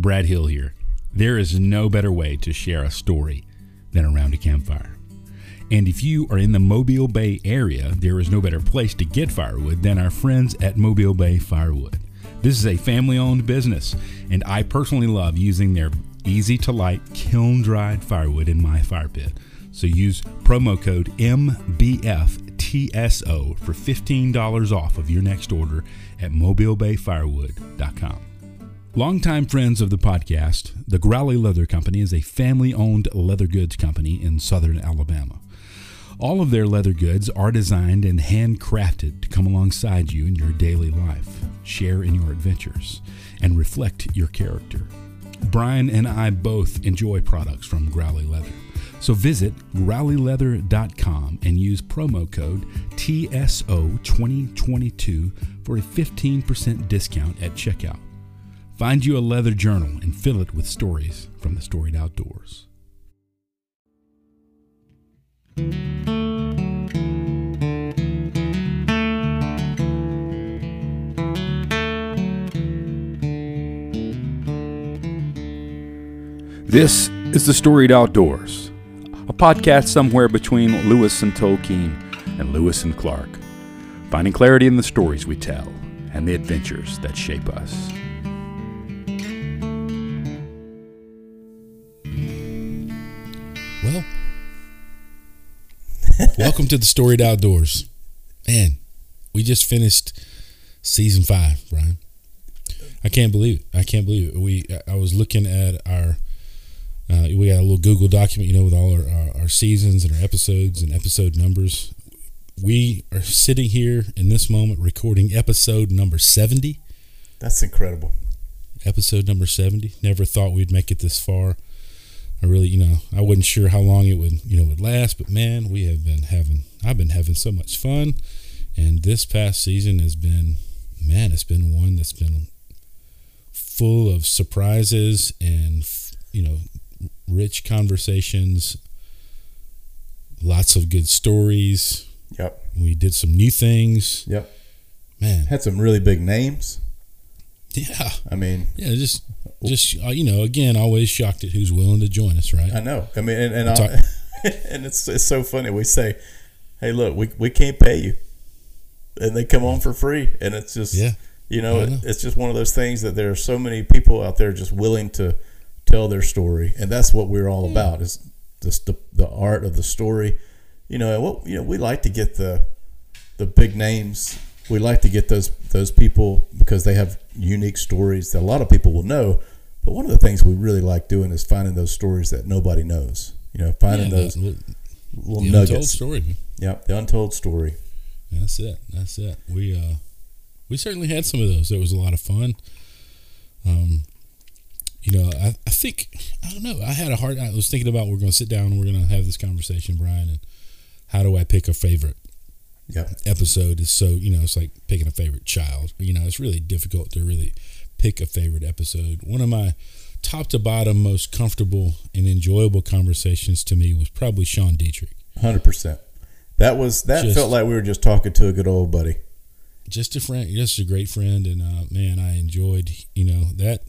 Brad Hill here. There is no better way to share a story than around a campfire. And if you are in the Mobile Bay area, there is no better place to get firewood than our friends at Mobile Bay Firewood. This is a family owned business, and I personally love using their easy to light kiln dried firewood in my fire pit. So use promo code MBFTSO for $15 off of your next order at mobilebayfirewood.com. Longtime friends of the podcast, the Growley Leather Company is a family owned leather goods company in southern Alabama. All of their leather goods are designed and handcrafted to come alongside you in your daily life, share in your adventures, and reflect your character. Brian and I both enjoy products from Growley Leather. So visit growleyleather.com and use promo code TSO2022 for a 15% discount at checkout. Find you a leather journal and fill it with stories from the storied outdoors. This is The Storied Outdoors, a podcast somewhere between Lewis and Tolkien and Lewis and Clark, finding clarity in the stories we tell and the adventures that shape us. Welcome to the Storied Outdoors. Man, we just finished season five, Brian. I can't believe it. I can't believe it. We I was looking at our uh, we got a little Google document, you know, with all our, our, our seasons and our episodes and episode numbers. We are sitting here in this moment recording episode number 70. That's incredible. Episode number 70. Never thought we'd make it this far. I really, you know, I wasn't sure how long it would, you know, would last, but man, we have been having, I've been having so much fun. And this past season has been, man, it's been one that's been full of surprises and, you know, rich conversations, lots of good stories. Yep. We did some new things. Yep. Man, Had some really big names. yeah, I mean, yeah. Just, just uh, you know, again, always shocked at who's willing to join us, right? I know. I mean, and and, Talk- and it's it's so funny. We say, "Hey, look, we we can't pay you," and they come on for free, and it's just Yeah. you know, I it, know. it's just one of those things that there are so many people out there just willing to tell their story, and that's what we're all about is just the the art of the story. You know, and what you know, we like to get the the big names. We like to get those those people because they have unique stories that a lot of people will know. But one of the things we really like doing is finding those stories that nobody knows. You know, finding Yeah, those the, little the untold story. Yep, the untold story. That's it. That's it. We uh, we certainly had some of those. It was a lot of fun. Um, you know, I, I think I don't know. I had a hard. I was thinking about we're going to sit down and we're going to have this conversation, Brian. And how do I pick a favorite Yep. episode? Is so you know, it's like picking a favorite child. You know, it's really difficult to really pick a favorite episode. One of my top to bottom most comfortable and enjoyable conversations to me was probably Sean Dietrich. Hundred percent. That was that Just- felt like we were just talking to a good old buddy. just a friend, just a great friend, and uh, man, I enjoyed you know that,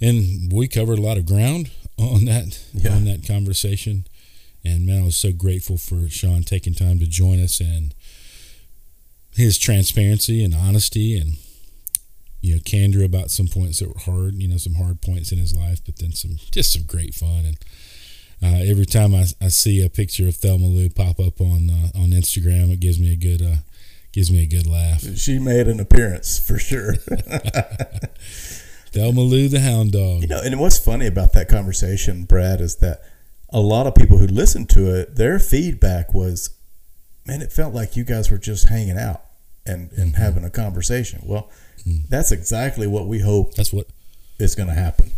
and we covered a lot of ground on that Yeah. on that conversation, and man, I was so grateful for Sean taking time to join us and his transparency and honesty and you know candor about some points that were hard, you know, some hard points in his life, but then some just some great fun and. Uh, every time I, I see a picture of Thelma Lou pop up on uh, on Instagram, it gives me a good uh, gives me a good laugh. She made an appearance for sure. Thelma Lou the Hound Dog. you know, and what's funny about that conversation, Brad, is that a lot of people who listened to it, their feedback was, "Man, it felt like you guys were just hanging out and and Mm-hmm. having a conversation." Well, that's exactly what we hope That's what. is going to happen.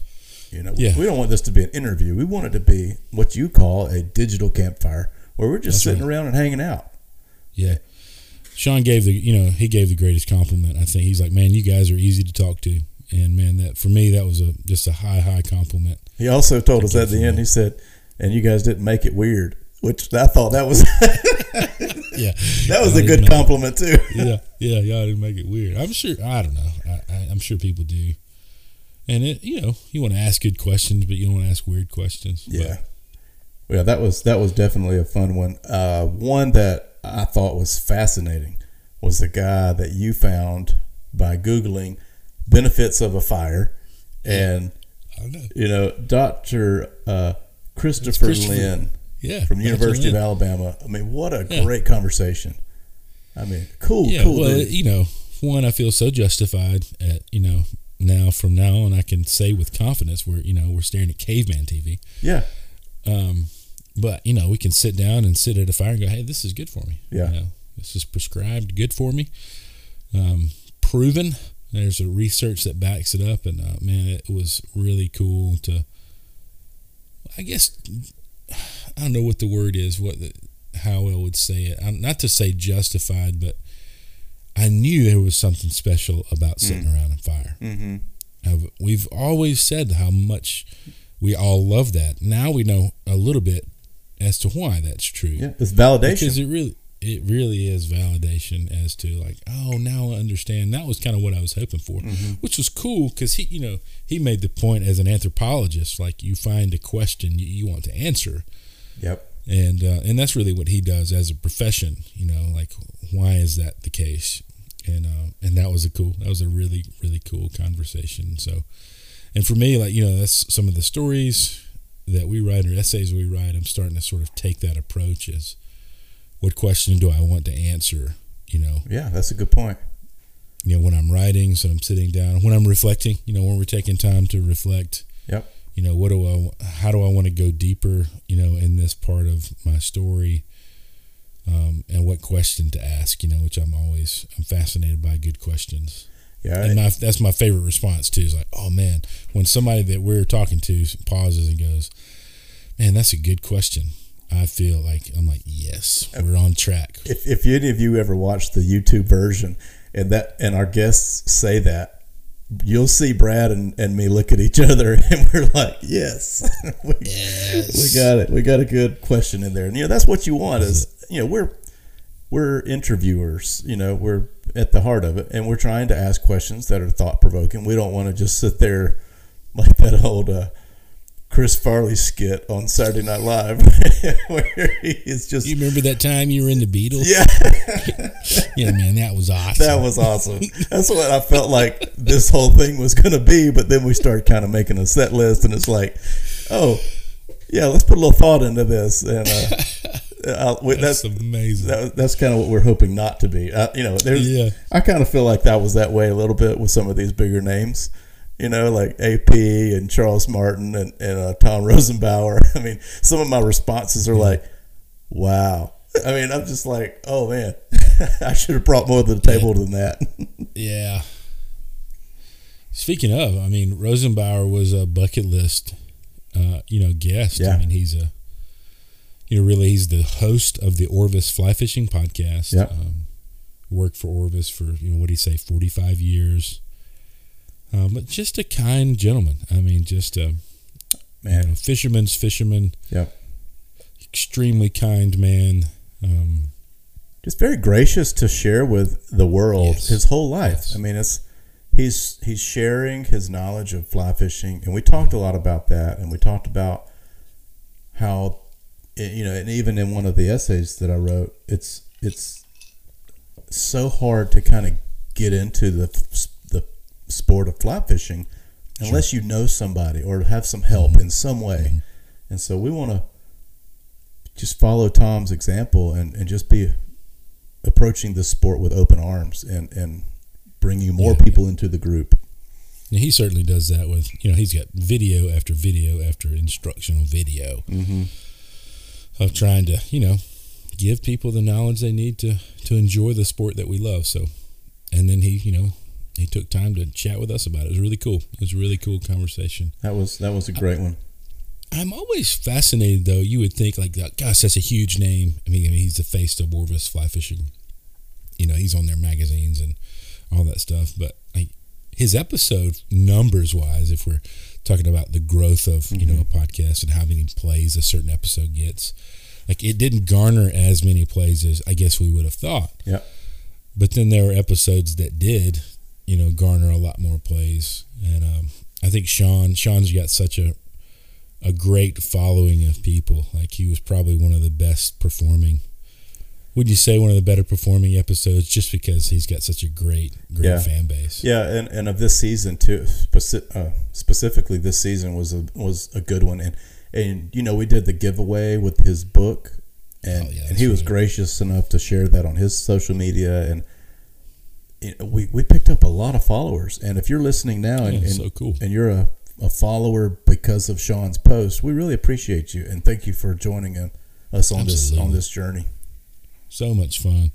You know, Yeah. we don't want this to be an interview. We want it to be what you call a digital campfire, where we're just That's sitting right. around and hanging out. Yeah. Sean gave the you know he gave the greatest compliment. I think he's like, man, you guys are easy to talk to, and man, that for me that was a just a high high compliment. He also told us at the end, he said, "And you guys didn't make it weird," which I thought that was Yeah, that was a good compliment too. yeah, yeah, y'all didn't make it weird. I'm sure. I don't know. I, I, I'm sure people do. and it you know you want to ask good questions, but you don't want to ask weird questions. Yeah, yeah, that was that was definitely a fun one. Uh, one that I thought was fascinating was the guy that you found by googling benefits of a fire, and know. you know Doctor uh, Christopher, Christopher. Lynn yeah, from. University of Alabama. I mean, what a Yeah. great conversation. I mean, cool, Yeah, cool. well, dude. you know, one I feel so justified at you know now from now on I can say with confidence we're you know we're staring at caveman TV. yeah, Um, but you know we can sit down and sit at a fire and go, hey, this is good for me. Yeah. You know, this is prescribed good for me. Um, proven. There's a research that backs it up, and uh, man, it was really cool to. I guess I don't know what the word is, what the, how I would say it. Um, Not to say justified, but I knew there was something special about sitting around a fire. mm-hmm. We've always said how much we all love that. Now we know a little bit as to why that's true. yeah. It's validation. Because it really it really is validation as to like, oh, now I understand. That was kind of what I was hoping for, Mm-hmm. which was cool because he, you know, he made the point as an anthropologist, like you find a question you, you want to answer, yep. and uh, and that's really what he does as a profession. You know, like why is that the case? And uh, and that was a cool. That was a really really cool conversation. So, and for me, like you know, that's some of the stories that we write or essays we write. I'm starting to sort of take that approach as what question do I want to answer? You know, Yeah, that's a good point. you know when I'm writing, so I'm sitting down. When I'm reflecting, you know, when we're taking time to reflect. Yep. You know, what do I? How do I want to go deeper? You know, in this part of my story, um, and what question to ask? You know, which I'm always I'm fascinated by good questions, Yeah. and my, that's my favorite response too. Is like, oh man, when somebody that we're talking to pauses and goes, "Man, that's a good question." I feel like I'm like, yes, we're on track. if, if any of you ever watch the YouTube version and that and our guests say that, you'll see Brad and, and me look at each other and we're like, yes, we, Yes. we got it. We got a good question in there. And you know, that's what you want is, you know, we're we're interviewers, you know, we're at the heart of it and we're trying to ask questions that are thought provoking. We don't want to just sit there like that old uh, Chris Farley skit on Saturday Night Live where he is just You remember that time you were in the Beatles? yeah. Yeah, man, that was awesome. That was awesome. That's what I felt like this whole thing was going to be. But then we started kind of making a set list, and it's like, oh, yeah, let's put a little thought into this. And uh, that's, that's amazing. that, that's kind of what we're hoping not to be. Uh, you know, there's. Yeah. I kind of feel like that was that way a little bit with some of these bigger names. You know, like AP and Charles Martin and, and uh, Tom Rosenbauer. I mean, some of my responses are like, wow. I mean, I'm just like, oh man, I should have brought more to the table than that. Yeah. Speaking of, I mean, Rosenbauer was a bucket list, uh, you know, guest. Yeah. I mean, he's a, you know, really, he's the host of the Orvis Fly Fishing Podcast. Yeah. Um, worked for Orvis for you know what do you say, forty five years. Um, but just a kind gentleman. I mean, just a you know, fisherman's fisherman. Yep. Extremely kind man. Um, just very gracious to share with the world Yes. his whole life. Yes. I mean, it's he's he's sharing his knowledge of fly fishing, and we talked a lot about that, and we talked about how eh, you know, and even in one of the essays that I wrote, it's it's so hard to kind of get into the sport of fly fishing unless you know somebody or have some help in some way. And so we want to just follow Tom's example and, and just be approaching this sport with open arms and, and bringing more Yeah. people into the group. and he certainly does that with you know he's got video after video after instructional video. Mm-hmm. of trying to you know give people the knowledge they need to to enjoy the sport that we love so and then he you know he took time to chat with us about it. It was really cool it was a really cool conversation. That was that was a great one. i'm always fascinated though you would think like gosh that's a huge name. I mean, I mean he's the face of Orvis fly fishing. You know he's on their magazines and all that stuff but like his episode numbers wise if we're talking about the growth of you know a mm-hmm. podcast and how many plays a certain episode gets like it didn't garner as many plays as i guess we would have thought. Yeah. but then there were episodes that did you know garner a lot more plays and um I think Sean Sean's got such a a great following of people. Like he was probably one of the best performing. Would you say one of the better performing episodes just because he's got such a great great Yeah. fan base? Yeah, and, and of this season too, speci- uh, specifically this season was a was a good one, and and you know we did the giveaway with his book, and Oh, yeah, and he was right. gracious enough to share that on his social media, and we we picked up a lot of followers, and if you're listening now and, Yeah, and, so cool. and you're a, a follower because of Sean's post, we really appreciate you, and thank you for joining in, us on this on this journey. So much fun.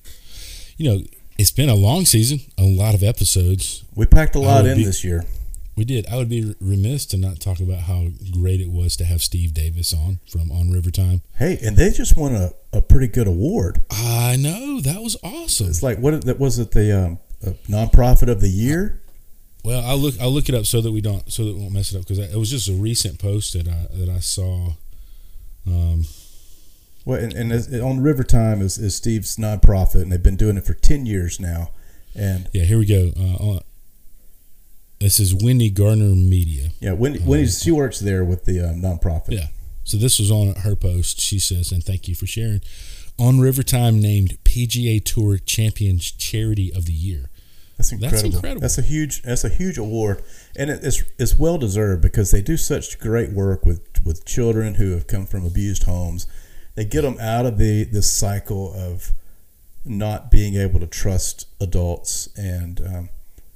You know, it's been a long season, a lot of episodes. We packed a lot in be- this year. We did. I would be remiss to not talk about how great it was to have Steve Davis on from On River Time. Hey, and they just won a, a pretty good award. I know that was awesome. It's like what that was it the um, uh, nonprofit of the year? Well, I'll look. I'll look it up so that we don't, so that we won't mess it up because it was just a recent post that I that I saw. Um, Well, and, and on River Time is, is Steve's nonprofit, and they've been doing it for ten years now. And yeah, here we go. Uh, on, this is Wendy Garner Media. yeah, Wendy, Wendy she works there with the um, nonprofit. Yeah. So this was on her post. She says, and thank you for sharing. On River Time named PGA Tour Champions Charity of the Year. That's incredible. incredible. That's a huge. That's a huge award, and it, it's it's well deserved because they do such great work with with children who have come from abused homes. They get them out of the this cycle of not being able to trust adults, and um,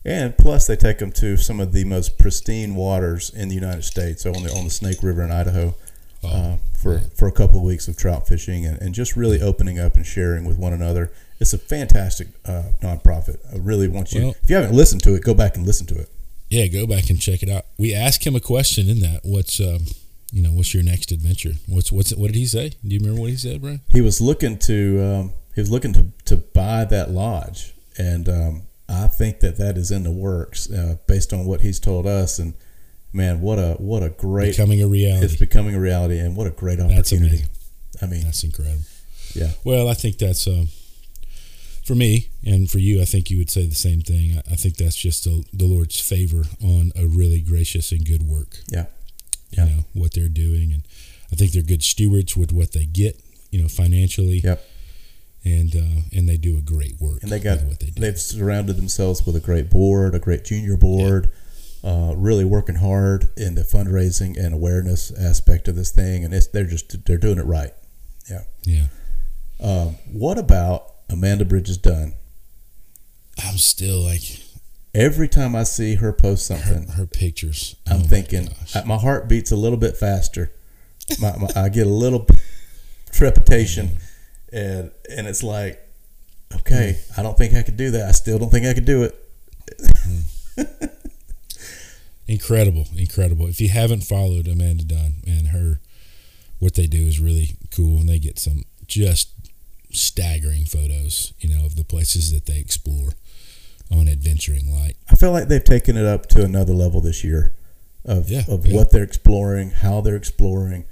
and plus they take them to some of the most pristine waters in the United States, on the on the Snake River in Idaho. Uh, for for a couple of weeks of trout fishing and, and just really opening up and sharing with one another. It's a fantastic uh, nonprofit. I really want you. Well- if you haven't listened to it, go back and listen to it. Yeah, go back and check it out. We asked him a question in that. What's um, you know, what's your next adventure? What's what's what did he say? Do you remember what he said, Brian? He was looking to um, he was looking to, to buy that lodge, and um, I think that that is in the works uh, based on what he's told us. And man, what a what a great Becoming a reality. it's becoming a reality, and what a great That's opportunity. amazing. I mean, That's incredible. yeah, Well, I think that's um, for me and for you. I think you would say the same thing. I, think that's just the, the Lord's favor on a really gracious and good work. yeah, You Yeah. know what they're doing, and I think they're good stewards with what they get. You know, financially. Yep. And uh, and they do a great work. and they got what they do. They've surrounded themselves with a great board, a great junior board, uh, really working hard in the fundraising and awareness aspect of this thing, and it's, they're just they're doing it right. Yeah. Yeah. Um, what about Amanda Bridges Dunn? I'm still like Every time I see her post something, her pictures. I'm Oh thinking uh, my heart beats a little bit faster. My, my, I get a little trepidation, and and it's like, okay, I don't think I could do that. I still don't think I could do it. incredible, incredible. If you haven't followed Amanda Dunn and her, what they do is really cool, and they get some just staggering photos, you know, of the places that they explore on Adventuring Light. I feel like they've taken it up to another level this year of, Yeah, of yeah. what they're exploring, how they're exploring.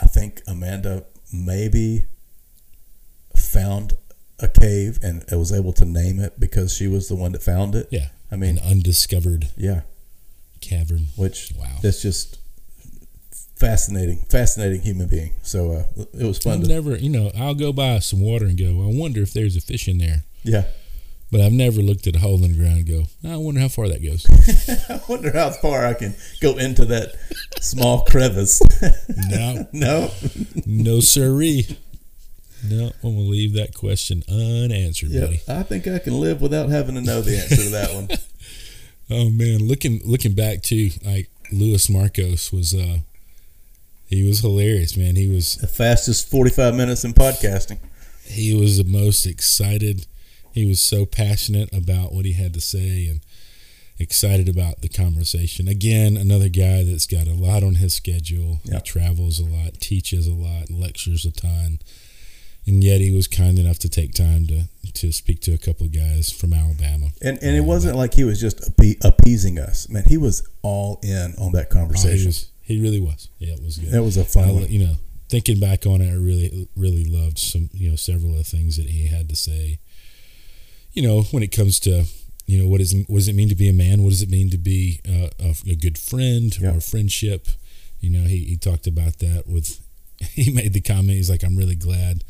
I think Amanda maybe found a cave and was able to name it because she was the one that found it. Yeah, I mean, an undiscovered yeah, cavern. which Wow. that's just fascinating, fascinating human being. So uh, it was fun I've to, never, you know, I'll go buy some water and go, I wonder if there's a fish in there. yeah. But I've never looked at a hole in the ground and go, I wonder how far that goes. I wonder how far I can go into that small crevice. no, no, no siree. No, I'm gonna leave that question unanswered, yeah, buddy. I think I can live without having to know the answer to that one. Oh man, looking looking back to, like Louis Markos was uh he was hilarious, man. He was The fastest 45 minutes in podcasting. he was the most excited. He was so passionate about what he had to say and excited about the conversation. Again, another guy that's got a lot on his schedule. Yeah. He travels a lot, teaches a lot, lectures a ton. And yet he was kind enough to take time to to speak to a couple of guys from Alabama. And and it wasn't like he was just appe- appeasing us. Man, he was all in on that Oh, he conversation. was he really was. Yeah, it was good. That was a fun I, one. you know, thinking back on it, I really, really loved some, you know, several of the things that he had to say. You know, when it comes to you know what is what does it mean to be a man? What does it mean to be uh, a, a good friend Yeah. or friendship? You know, he, he talked about that with. He made the comment. He's like, I'm really glad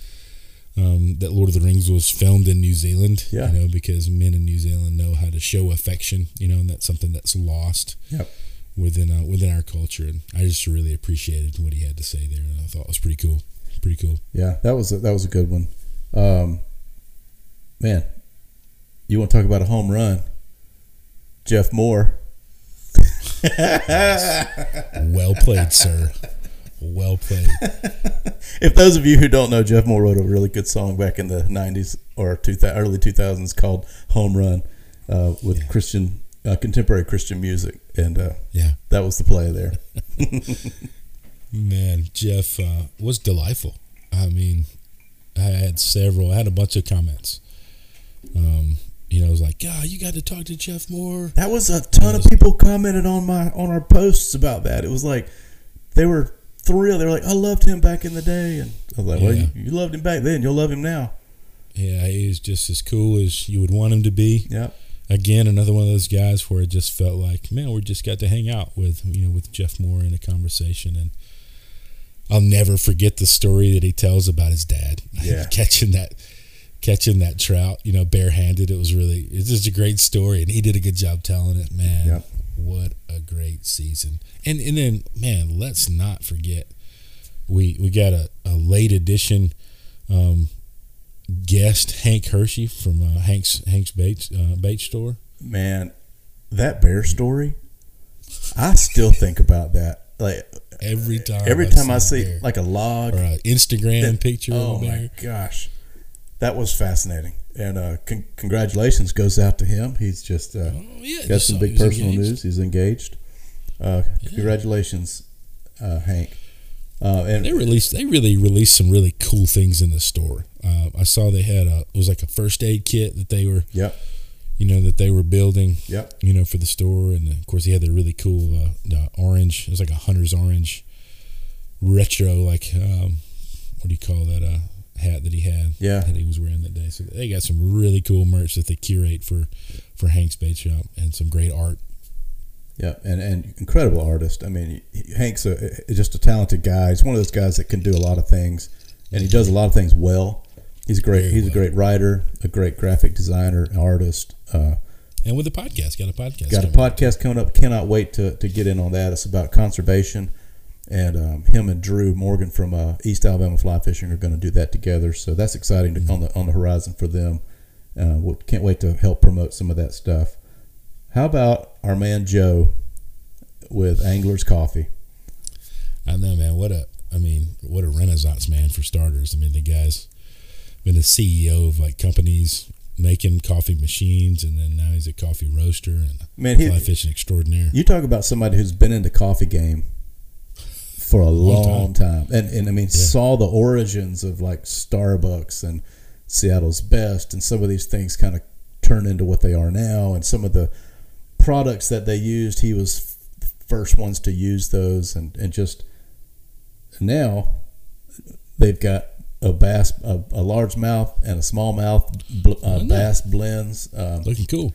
um, that Lord of the Rings was filmed in New Zealand. Yeah. You know, because men in New Zealand know how to show affection. You know, and that's something that's lost Yep. Within uh, within our culture. And I just really appreciated what he had to say there, and I thought it was pretty cool. Pretty cool. Yeah, that was a, that was a good one. Um, man, you want to talk about a home run? Geoff Moore. Well played, sir. Well played. If those of you who don't know, Geoff Moore wrote a really good song back in the '90s or 2000, early 2000s called "Home Run" uh, with Yeah. Christian uh, contemporary Christian music, and uh, Yeah. that was the play there. Man, Geoff uh, was delightful. I mean, I had several. I had a bunch of comments. Um, you know, I was like, "God, you got to talk to Geoff Moore." That was a ton of people commented on my on our posts about that. It was like they were thrilled. They were like, "I loved him back in the day," and I was like, "Well, Yeah. you, you loved him back then. You'll love him now." Yeah, he was just as cool as you would want him to be. Yeah, Again, another one of those guys where it just felt like, man, we just got to hang out with you know with Geoff Moore in a conversation, and I'll never forget the story that he tells about his dad Yeah. catching that catching that trout, you know, barehanded. It was really it's just a great story, and he did a good job telling it. Man, Yep. what a great season! And and then man, let's not forget we we got a, a late edition um, guest Hank Hershey from uh, Hank's Hank's Baits uh, bait store. man, that bear story. I still think about that. Like Every time, every time I see bear. like a log, or an Instagram that- picture oh my gosh, that was fascinating. And uh, con- congratulations goes out to him. He's just uh, Oh yeah, got some big personal engaged. news. He's engaged. Uh, Congratulations, uh, Hank. Uh, and They released. They really released some really cool things in the store. Uh, I saw they had a. It was like a first aid kit that they were, yep, you know, that they were building, yep, you know, for the store. And of course, he had the really cool uh, the orange. It was like a hunter's orange, retro, like um, what do you call that? Uh, hat that he had. Yeah. that he was wearing that day. So they got some really cool merch that they curate for for Hank's Bait Shop and some great art. Yep. And and incredible artist. I mean, Hank's a, just a talented guy. He's one of those guys that can do a lot of things, and he does a lot of things well. He's a great. Very he's a great writer, a great graphic designer, artist. Uh, And with the podcast, got a podcast. got a podcast coming up. Cannot wait to, to get in on that. It's about conservation, and um, him and Drew Morgan from uh, East Alabama Fly Fishing are going to do that together. So that's exciting to, on the on the horizon for them. Uh, we can't wait to help promote some of that stuff. How about our man Joe with Anglers Coffee? I know, man. What a, I mean, what a renaissance man for starters. I mean, the guy's been the CEO of like companies making coffee machines, and then now he's a coffee roaster and Man, he, fly fishing extraordinaire. you talk about somebody who's been in the coffee game for a long, Long time. and and I mean saw the origins of like Starbucks and Seattle's Best, and some of these things kind of turn into what they are now, and some of the products that they used, he was first ones to use those, and and just now they've got a bass, a, a large mouth and a small mouth bl- uh, bass blends. Um, Looking cool.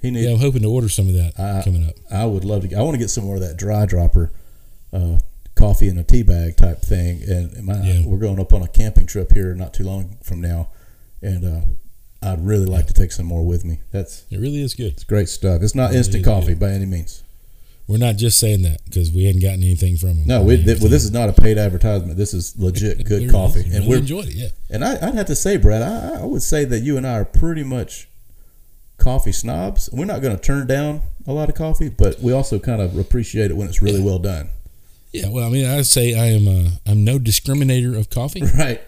he needs. Yeah, I'm hoping to order some of that I- coming up. I would love to. I want to get some more of that dry dropper, uh, coffee in a tea bag type thing. And my, Yeah. we're going up on a camping trip here not too long from now, and uh, I'd really like to take some more with me. That's It really is good. it's great stuff. It's not instant coffee good. by any means. We're not just saying that because we hadn't gotten anything from them. No, we, th- well, this is not a paid advertisement. This is legit good coffee, and really we're enjoyed it. Yeah, and I, I'd have to say, Brad, I, I would say that you and I are pretty much coffee snobs. We're not going to turn down a lot of coffee, but we also kind of appreciate it when it's really Yeah. well done. yeah. Well, I mean, I'd say I am. Uh, I'm no discriminator of coffee. Right.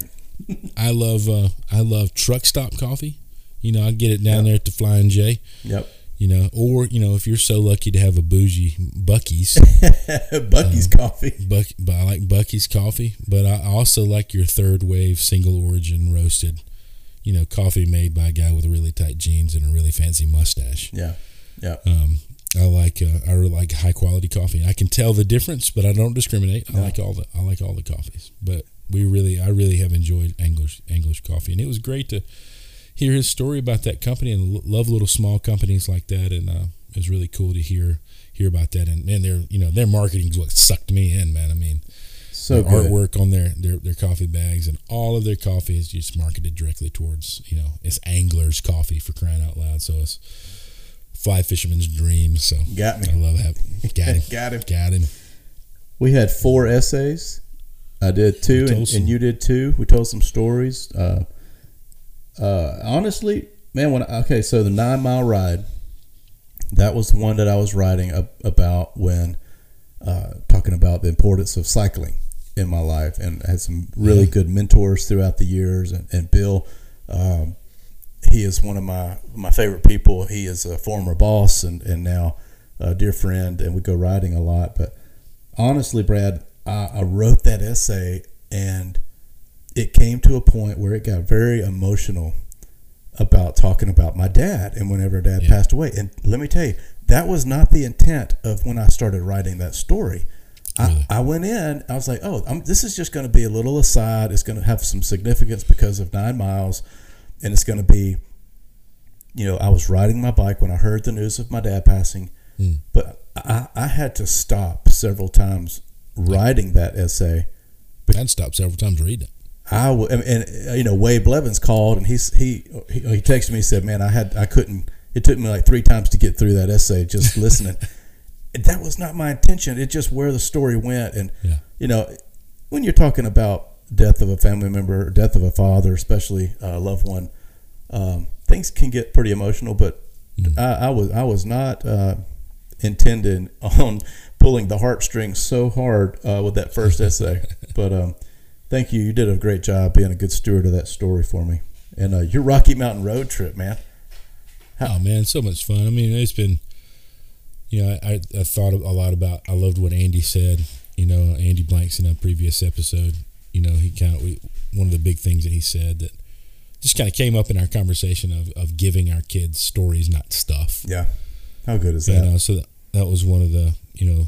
I love. Uh, I love truck stop coffee. You know, I get it down there at the Flying J. Yep. You know, or you know, if you're so lucky to have a bougie Buc-ee's, Buc-ee's Um, coffee. Buck, but I like Buc-ee's coffee. But I also like your third wave single origin roasted. You know, coffee made by a guy with really tight jeans and a really fancy mustache. Yeah. Yeah. Um, I like uh, I really like high quality coffee. I can tell the difference, but I don't discriminate. I like all the I like all the coffees. But we really I really have enjoyed English English coffee, and it was great to hear his story about that company and love little small companies like that. And uh, it was really cool to hear hear about that. And man, their you know their marketing is what sucked me in, man. I mean, So artwork on their, their their coffee bags and all of their coffee is just marketed directly towards you know it's anglers coffee for crying out loud. So it's fly fisherman's dream. So Got me. I love that. Got him. Got him. Got him. We had four essays. I did two, and, and you did two. We told some stories. Uh, uh, honestly, man, when okay, so the nine mile ride, that was the one that I was writing ab- about when uh, talking about the importance of cycling in my life, and I had some really Yeah. good mentors throughout the years. And, and Bill, um, he is one of my my favorite people. He is a former boss and and now a dear friend, and we go riding a lot. But honestly, Brad, I, I wrote that essay and it came to a point where it got very emotional about talking about my dad and whenever dad Yeah. passed away. And let me tell you, that was not the intent of when I started writing that story. Really? I, I went in, I was like, oh, I'm, this is just going to be a little aside. It's going to have some significance because of nine miles. And it's going to be, you know, I was riding my bike when I heard the news of my dad passing. Mm. But I, I had to stop several times writing that essay. I'd stopped several times reading it. I w- and, and, uh, you know Wade Blevins called and he's he he, he texted me and said, "Man, I had I couldn't. It took me like three times to get through that essay just listening. That was not my intention. It just where the story went. And Yeah. you know, when you're talking about death of a family member, death of a father, especially a loved one, um, things can get pretty emotional. But Mhm. I, I was I was not uh, intending on pulling the heartstrings so hard uh, with that first essay. But um, thank you. You did a great job being a good steward of that story for me. And uh, your Rocky Mountain road trip, man. Oh man, so much fun. I mean, it's been, you know, I, I thought a lot about. I loved what Andy said. You know, Andy Blanks in a previous episode. You know, he kind of we one of the big things that he said that just kind of came up in our conversation of of giving our kids stories, not stuff. Yeah. How good is You that? know, so that, that was one of the you know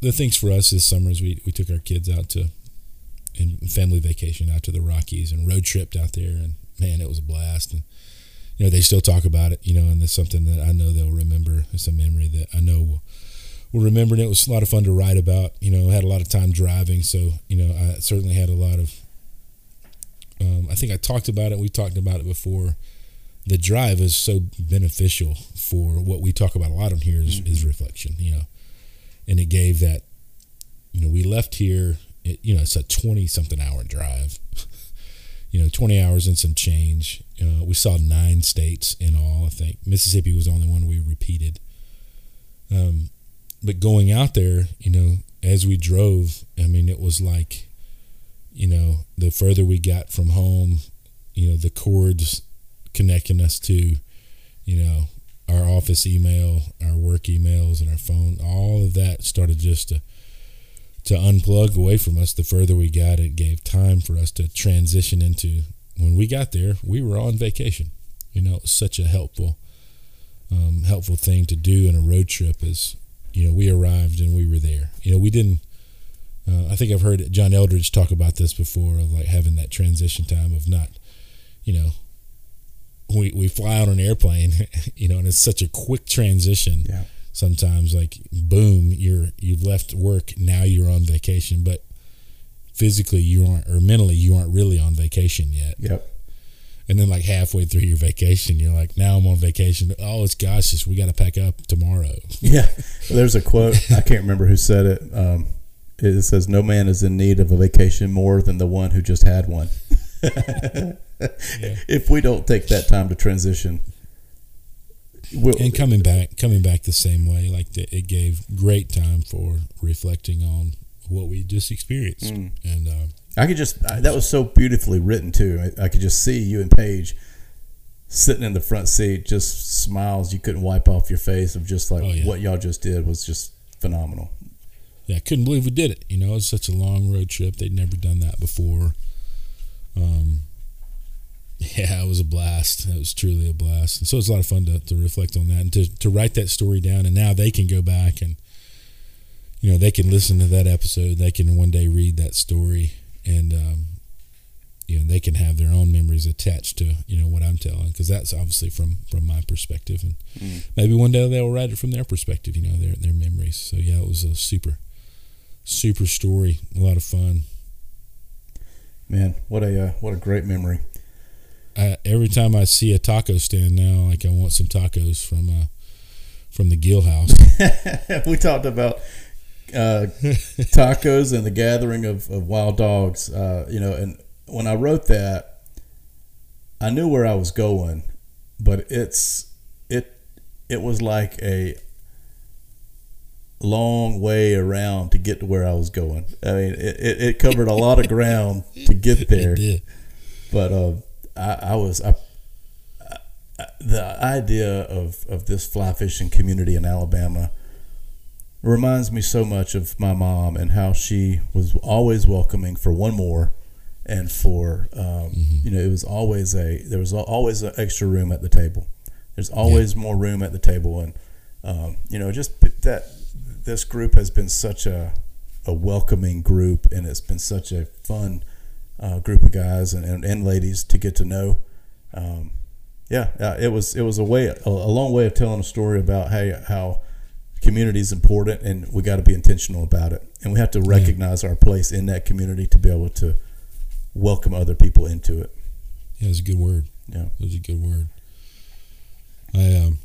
the things for us this summer is we we took our kids out to and family vacation out to the Rockies and road tripped out there and man it was a blast. And you know they still talk about it you know and it's something that I know they'll remember. It's a memory that I know will, will remember and it was a lot of fun to write about you know had a lot of time driving so you know I certainly had a lot of um, I think I talked about it we talked about it before. The drive is so beneficial for what we talk about a lot on here is, is reflection you know and it gave that you know we left here it, you know it's a 20 something hour drive. You know 20 hours and some change. Uh, we saw nine states in all i think. Mississippi was the only one we repeated. Um, but going out there you know as we drove i mean it was like you know the further we got from home you know the cords connecting us to you know our office email our work emails and our phone all of that started just to to unplug away from us the further we got it gave time for us to transition into when we got there we were on vacation. You know such a helpful um, helpful thing to do in a road trip is you know we arrived and we were there. You know we didn't uh, i think i've heard John Eldredge talk about this before of like having that transition time of not you know we, we fly on an airplane you know and it's such a quick transition. Yeah. Sometimes like boom you're you've left work now you're on vacation but physically you aren't or mentally you aren't really on vacation yet Yep. and then like halfway through your vacation you're like now i'm on vacation oh it's gosh it's, we got to pack up tomorrow Yeah. There's a quote. I can't remember who said it. Um, it says, "No man is in need of a vacation more than the one who just had one." If we don't take that time to transition, we'll, and coming back coming back the same way like the, it gave great time for reflecting on what we just experienced Mm. and uh, I could just I, that was so beautifully written too. I, I could just see you and Paige sitting in the front seat, just smiles you couldn't wipe off your face of just like Oh, yeah. what y'all just did was just phenomenal. yeah, I couldn't believe we did it. You know, it was such a long road trip. They'd never done that before. Um, yeah, it was a blast. It was truly a blast. And so it's a lot of fun to, to reflect on that and to, to write that story down. And now they can go back and, you know, they can listen to that episode. They can one day read that story and, um, you know they can have their own memories attached to you know what I'm telling because that's obviously from from my perspective and Mm. maybe one day they'll write it from their perspective you know their their memories so yeah it was a super super story a lot of fun Man, what a uh, what a great memory. I, every time I see a taco stand now like I want some tacos from uh from the Gill House we talked about uh, tacos and the gathering of, of wild dogs. Uh, you know, and when I wrote that, I knew where I was going, but it's it it was like a long way around to get to where I was going. I mean, it, it, it covered a lot of ground to get there. It did. but uh, I, I was I, I, the idea of, of this fly fishing community in Alabama reminds me so much of my mom and how she was always welcoming for one more and for um, you know it was always a there was always an extra room at the table. There's always more room at the table and um, you know just that this group has been such a a welcoming group and it's been such a fun uh, group of guys and, and, and ladies to get to know. Um, yeah, uh, it was it was a way a, a long way of telling a story about hey how community is important and we got to be intentional about it and we have to recognize our place in that community to be able to welcome other people into it. Yeah, it was a good word. Yeah. It was a good word. I um,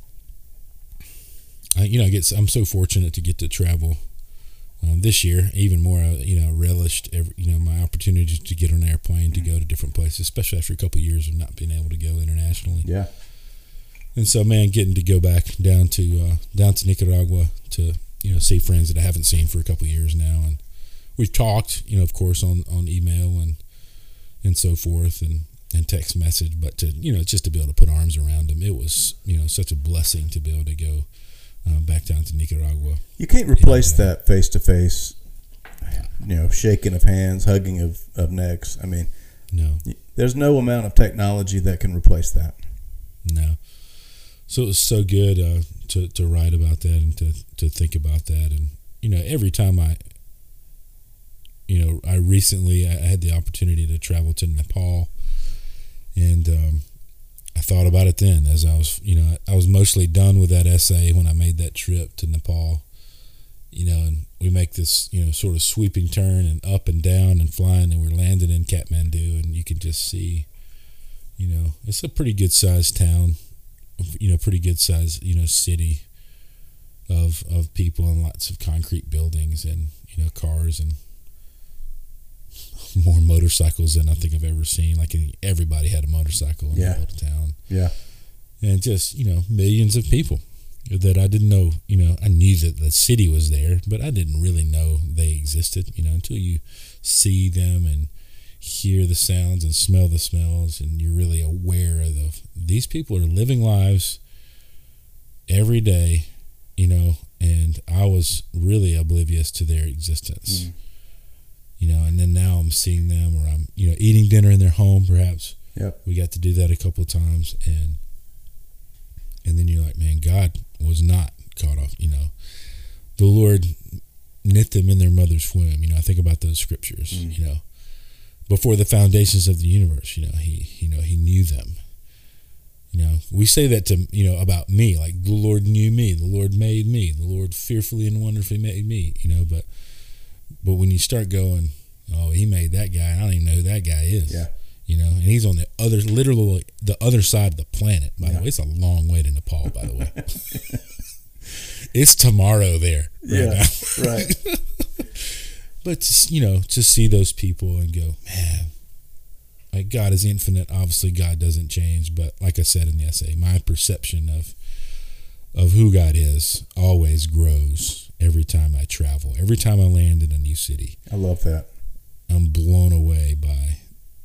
I you know I get I'm so fortunate to get to travel um, this year even more. uh, You know, relished every, you know my opportunity to get on an airplane to go to different places, especially after a couple of years of not being able to go internationally. Yeah. And so, man, getting to go back down to uh, down to Nicaragua to you know see friends that I haven't seen for a couple of years now, and we've talked, you know, of course, on on email and and so forth, and and text message. But to you know, just to be able to put arms around them, it was you know such a blessing to be able to go uh, back down to Nicaragua. You can't replace Yeah. that face to face, you know, shaking of hands, hugging of, of necks. I mean, No, there's no amount of technology that can replace that. no. So it was so good uh, to to write about that and to to think about that, and you know, every time I you know, I recently I had the opportunity to travel to Nepal, and um, I thought about it then as I was, you know, I was mostly done with that essay when I made that trip to Nepal. You know, and we make this, you know, sort of sweeping turn and up and down and flying, and we're landing in Kathmandu, and you can just see, you know, it's a pretty good sized town, you know, pretty good sized, you know, city of of people and lots of concrete buildings and you know cars and more motorcycles than I think I've ever seen. Like everybody had a motorcycle in Yeah. little town, Yeah. and just you know millions of people that I didn't know. You know, I knew that the city was there, but I didn't really know they existed. You know, until you see them and hear the sounds and smell the smells, and you're really aware of the, these people are living lives every day. You know, and I was really oblivious to their existence Mm. You know, and then now I'm seeing them or I'm, you know, eating dinner in their home perhaps. Yep. We got to do that a couple of times and and then you're like, man, God was not caught off, you know. The Lord knit them in their mother's womb. You know, I think about those scriptures, Mm. you know. Before the foundations of the universe, you know, he you know, he knew them. You know, we say that to you know about me, like the Lord knew me, the Lord made me, the Lord fearfully and wonderfully made me. You know, but but when you start going, oh, he made that guy, I don't even know who that guy is. Yeah. You know, and he's on the other, literally the other side of the planet. By Yeah. the way, it's a long way to Nepal. By the way, it's tomorrow there. Right Yeah. now. right. But just, you know, to see those people and go, man, like God is infinite. Obviously, God doesn't change. But like I said in the essay, my perception of of who God is always grows every time I travel. Every time I land in a new city, I love that. I'm blown away by,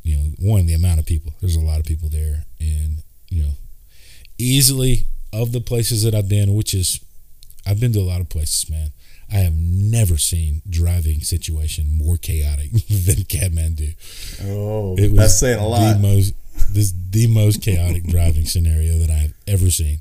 you know, one the amount of people. There's a lot of people there, and you know, easily of the places that I've been, which is, I've been to a lot of places, man. I have never seen driving situation more chaotic than Kathmandu. Oh, It was that's saying a lot. The most, this the most chaotic driving scenario that I've ever seen,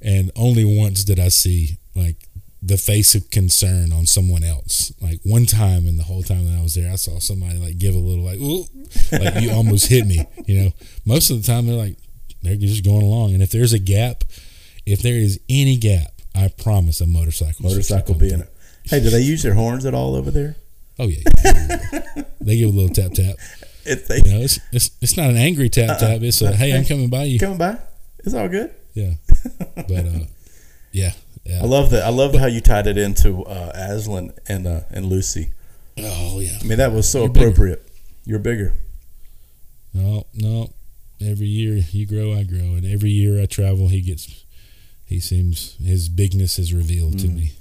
and only once did I see like the face of concern on someone else. Like one time in the whole time that I was there, I saw somebody like give a little like, Ooh, like you almost hit me. You know, most of the time they're like they're just going along, and if there's a gap, if there is any gap, I promise a motorcycle. Motorcycle being it. Hey, do they use their horns at all over there? Oh yeah, yeah. they give a little tap tap. If they You know, it's it's, it's not an angry tap tap. It's a hey, I'm coming by you. coming by, it's all good. Yeah, but uh, yeah, yeah. I love that. I love how you tied it into uh, Aslan and uh, and Lucy. Oh yeah. I mean, that was so You're bigger. appropriate. You're bigger. No, no. Every year you grow, I grow, and every year I travel, he gets. He seems his bigness is revealed to Mm. me.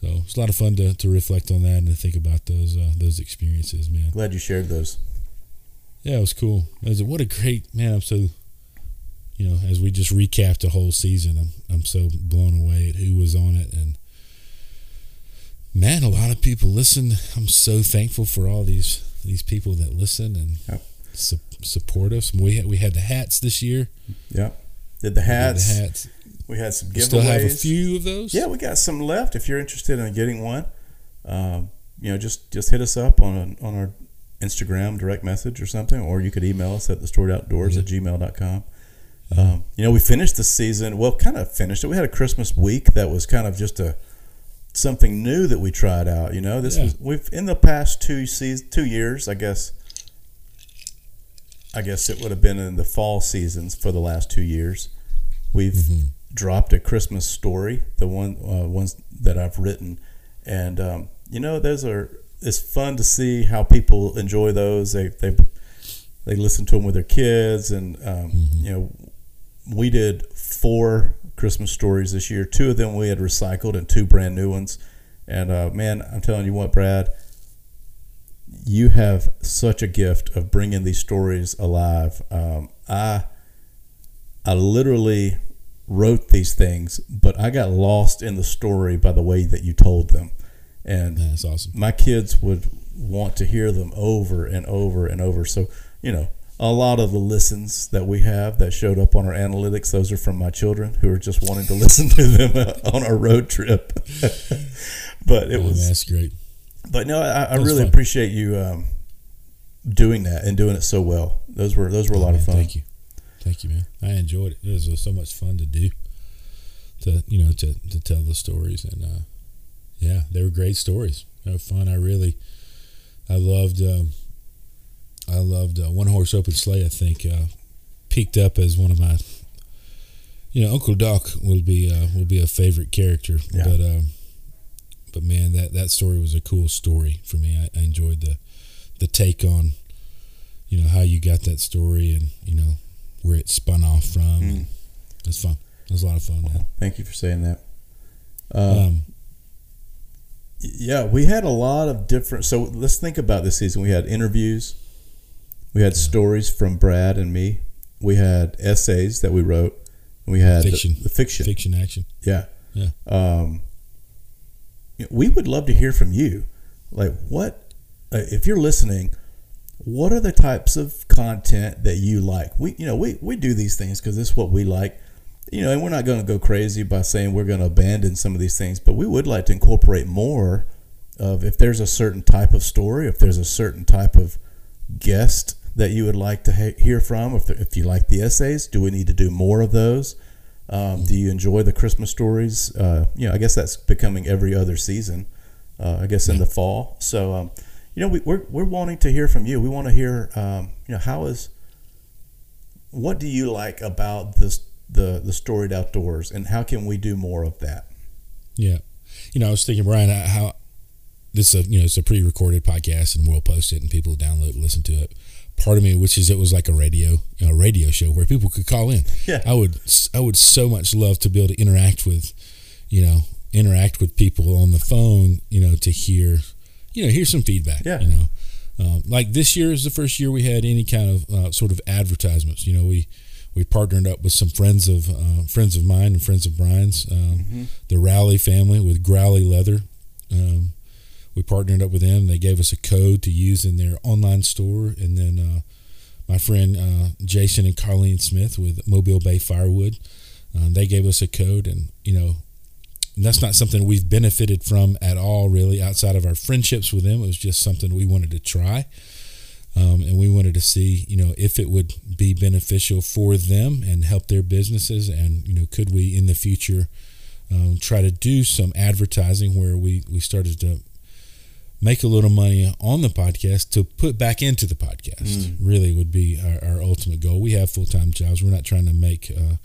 So it's a lot of fun to, to reflect on that and to think about those uh, those experiences, man. Glad you shared those. Yeah, it was cool. It was a, what a great man. I'm so, you know, as we just recapped the whole season, I'm I'm so blown away at who was on it, and man, a lot of people listened. I'm so thankful for all these these people that listen and Yep. su- support us. We had, we had the hats this year. Yeah. Did the We hats? the hats. We had some We giveaways. still have a few of those. Yeah, we got some left. If you're interested in getting one, um, you know, just just hit us up on on our Instagram direct message or something, or you could email us at the storied outdoors at gmail.com. Um, you know, we finished the season. Well, kind of finished it. We had a Christmas week that was kind of just a something new that we tried out. You know, this Yeah. was we've in the past two seasons, two years, I guess. I guess it would have been in the fall seasons for the last two years. We've Mhm. dropped a Christmas story, the one uh, ones that I've written, and um, you know those are it's fun to see how people enjoy those. They they they listen to them with their kids, and um, you know we did four Christmas stories this year. Two of them we had recycled, and two brand new ones. And uh, man, I'm telling you what, Brad, you have such a gift of bringing these stories alive. Um, I I literally wrote these things, but I got lost in the story by the way that you told them. And that's awesome. my kids would want to hear them over and over and over. So, you know, a lot of the listens that we have that showed up on our analytics, those are from my children who are just wanting to listen to them on our road trip. but it Oh, was, that's great. but no, I, I really fun. appreciate you um, doing that and doing it so well. Those were those were a lot Oh, of fun. Thank you, thank you, man. I enjoyed it. It was uh, so much fun to do. To you know, to to tell the stories and uh, yeah, they were great stories. They were fun. I really, I loved. Um, I loved uh, one horse open sleigh. I think uh, peaked up as one of my. You know, Uncle Doc will be uh, will be a favorite character, Yeah. but um, but man, that that story was a cool story for me. I, I enjoyed the the take on you know how you got that story and you know where it spun off from. Mm. It's fun. It was a lot of fun. Man. Thank you for saying that. Uh, Um, yeah, we had a lot of different. So let's think about this season. We had interviews, we had stories from Brad and me, we had essays that we wrote, we had the- Fiction. The, fiction. fiction action. Yeah. Yeah. Um, we would love to hear from you. Like, what, uh, if you're listening, what are the types of content that you like? We, you know, we, we do these things because this is what we like. You know, and we're not going to go crazy by saying we're going to abandon some of these things, but we would like to incorporate more of if there's a certain type of story, if there's a certain type of guest that you would like to he- hear from, if, if you like the essays, do we need to do more of those? Um, do you enjoy the Christmas stories? Uh, you know, I guess that's becoming every other season. Uh, I guess in the fall. So, um, you know, we, we're we're wanting to hear from you. We want to hear, um, you know, how is what do you like about this the the storied outdoors, and how can we do more of that? Yeah, you know, I was thinking, Brian, how this is a you know it's a pre-recorded podcast and we'll post it and people will download and listen to it. Part of me wishes it was like a radio you know, a radio show where people could call in. Yeah. I would I would so much love to be able to interact with, you know, interact with people on the phone, you know, to hear, you know, hear some feedback. Yeah. You know, um, like this year is the first year we had any kind of uh, sort of advertisements. You know, we we partnered up with some friends of uh, friends of mine and friends of Brian's, um, the Rally family with Growly Leather. Um, we partnered up with them. They gave us a code to use in their online store, and then uh, my friend uh, Jason and Carlene Smith with Mobile Bay Firewood, um, they gave us a code, and you know, that's not something we've benefited from at all, really, outside of our friendships with them. It was just something we wanted to try. Um, and we wanted to see, you know, if it would be beneficial for them and help their businesses, and you know, could we in the future um, try to do some advertising where we we started to make a little money on the podcast to put back into the podcast. Mm. Really would be our, our, ultimate goal. We have full time jobs. We're not trying to make uh,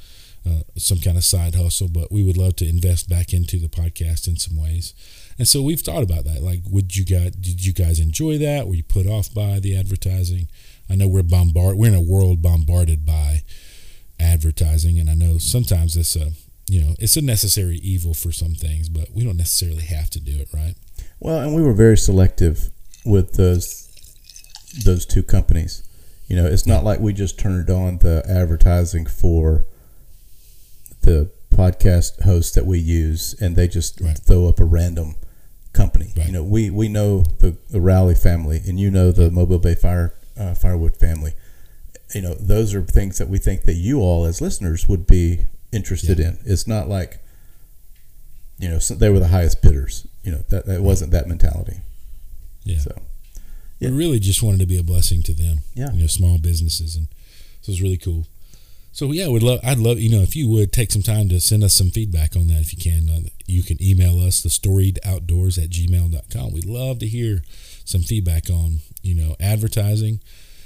uh, some kind of side hustle, but we would love to invest back into the podcast in some ways. And so we've thought about that. Like, would you guys did you guys enjoy that? Were you put off by the advertising? I know we're bombarded. We're in a world bombarded by advertising, and I know sometimes it's a you know it's a necessary evil for some things, but we don't necessarily have to do it, right? Well, and we were very selective with those those two companies. You know, it's not like we just turned on the advertising for the podcast hosts that we use, and they just right. throw up a random company. Right. You know, we we know the, the Rowley family, and you know the Mobile Bay Fire uh, Firewood family. You know, those are things that we think that you all as listeners would be interested yeah. in. It's not like you know they were the highest bidders. You know that that wasn't that mentality. Yeah. So yeah. we really just wanted to be a blessing to them. Yeah. You know, small businesses, and so it was really cool. So yeah, would love. I'd love you know if you would take some time to send us some feedback on that if you can. Uh, you can email us the storied outdoors at gmail.com. We'd love to hear some feedback on you know advertising.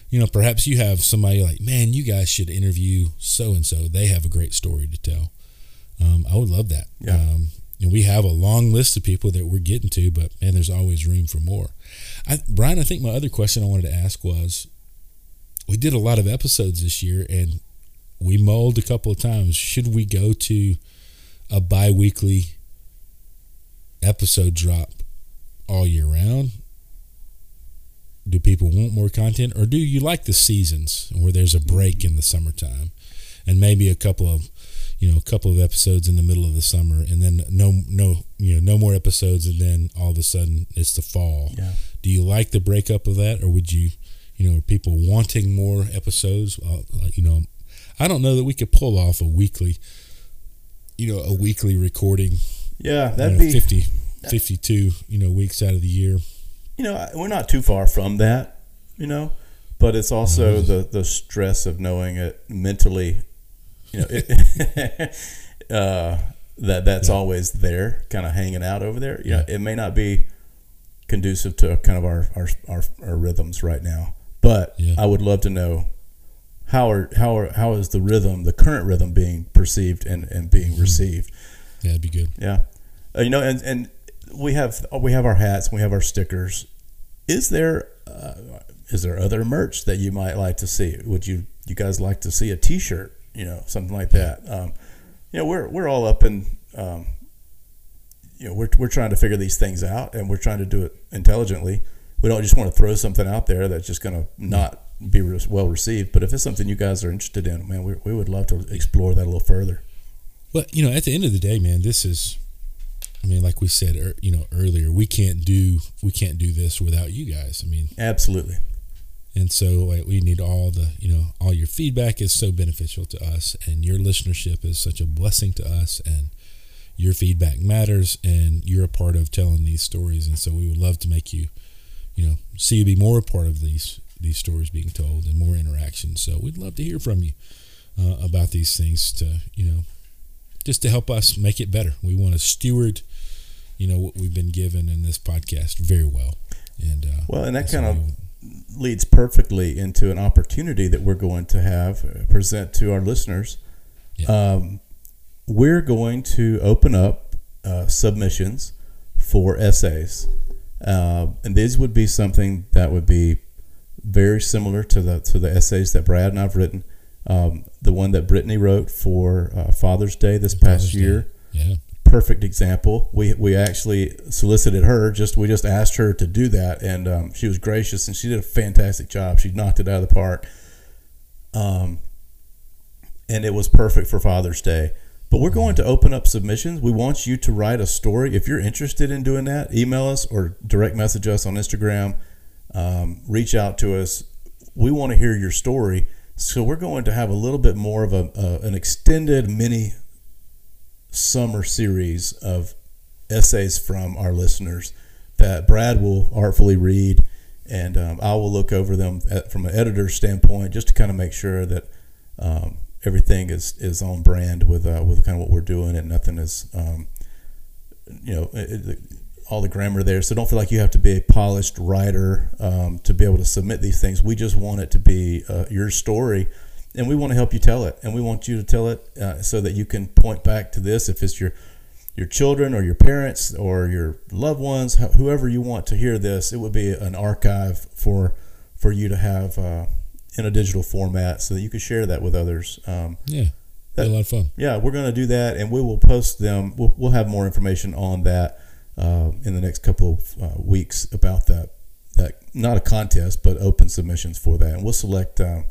You know, perhaps you have somebody like, man, you guys should interview so and so. They have a great story to tell. Um, I would love that. Yeah. Um, and we have a long list of people that we're getting to, but man, there's always room for more. I, Brian, I think my other question I wanted to ask was, we did a lot of episodes this year, and we mulled a couple of times. Should we go to a bi-weekly episode drop all year round? Do people want more content, or do you like the seasons where there's a break in the summertime, and maybe a couple of, you know, a couple of episodes in the middle of the summer, and then no, no, you know, no more episodes, and then all of a sudden it's the fall. Yeah. Do you like the breakup of that, or would you, you know, people wanting more episodes? Uh, you know, I don't know that we could pull off a weekly, you know, a weekly recording. Yeah, that'd you know, be 50, 52, you know, weeks out of the year. You know, we're not too far from that, you know, but it's also the the stress of knowing it mentally, you know, it, uh, that that's yeah. always there, kind of hanging out over there. You yeah. know, it may not be conducive to kind of our our, our, our rhythms right now, but yeah. I would love to know how are how are how is the rhythm, the current rhythm, being perceived and, and being mm-hmm. received? Yeah, it'd be good. Yeah, uh, you know, and and we have we have our hats, we have our stickers. Is there uh, is there other merch that you might like to see? Would you you guys like to see a T-shirt? You know, something like that. Um, you know, we're we're all up in. Um, you know, we're, we're trying to figure these things out and we're trying to do it intelligently. We don't just want to throw something out there that's just going to not be re- well received. But if it's something you guys are interested in, man, we, we would love to explore that a little further. Well, you know, at the end of the day, man, this is, I mean, like we said, er, you know, earlier, we can't do we can't do this without you guys. I mean, absolutely. And so like, we need all the, you know, all your feedback is so beneficial to us, and your listenership is such a blessing to us, and your feedback matters, and you're a part of telling these stories, and so we would love to make you, you know, see you be more a part of these these stories being told and more interaction. So we'd love to hear from you uh, about these things to, you know, just to help us make it better. We want to steward, you know, what we've been given in this podcast very well. And uh, well, and that kind of leads perfectly into an opportunity that we're going to have uh, present to our listeners. Yeah. Um, we're going to open up uh, submissions for essays. Uh, and these would be something that would be very similar to the to the essays that Brad and I've written. Um, the one that Brittany wrote for uh, Father's Day this Father's past year. Day. Yeah. Perfect example. We we actually solicited her. Just we just asked her to do that, and um, she was gracious, and she did a fantastic job. She knocked it out of the park. Um, and it was perfect for Father's Day. But we're going to open up submissions. We want you to write a story. If you're interested in doing that, email us or direct message us on Instagram um, reach out to us. We want to hear your story. So we're going to have a little bit more of a, uh, an extended mini summer series of essays from our listeners that Brad will artfully read, and um, I will look over them at, from an editor's standpoint just to kind of make sure that um, everything is, is on brand with uh, with kind of what we're doing and nothing is um, you know it, it, all the grammar there. So don't feel like you have to be a polished writer um, to be able to submit these things. We just want it to be uh, your story, and we want to help you tell it, and we want you to tell it uh, so that you can point back to this if it's your your children or your parents or your loved ones, whoever you want to hear this. It would be an archive for for you to have uh, in a digital format so that you could share that with others. Um, yeah. That, a lot of fun. Yeah, we're going to do that, and we will post them. We'll, we'll have more information on that uh, in the next couple of uh, weeks about that. That not a contest, but open submissions for that, and we'll select. Um,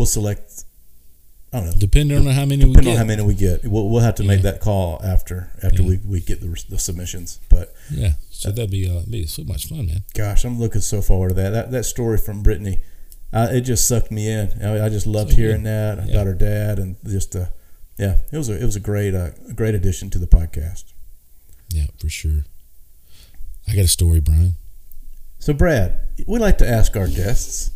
we'll select. I don't know. Depending on how many we get. on how many we get, we'll, we'll have to yeah. make that call after after yeah. we, we get the, the submissions. But yeah, so that'd be uh, be so much fun, man. Gosh, I'm looking so forward to that. That that story from Brittany I, it just sucked me in. I, I just loved so hearing that yeah. about her dad, and just uh, yeah, it was a it was a great uh, great addition to the podcast. Yeah, for sure. I got a story, Brian. So, Brad, we like to ask our guests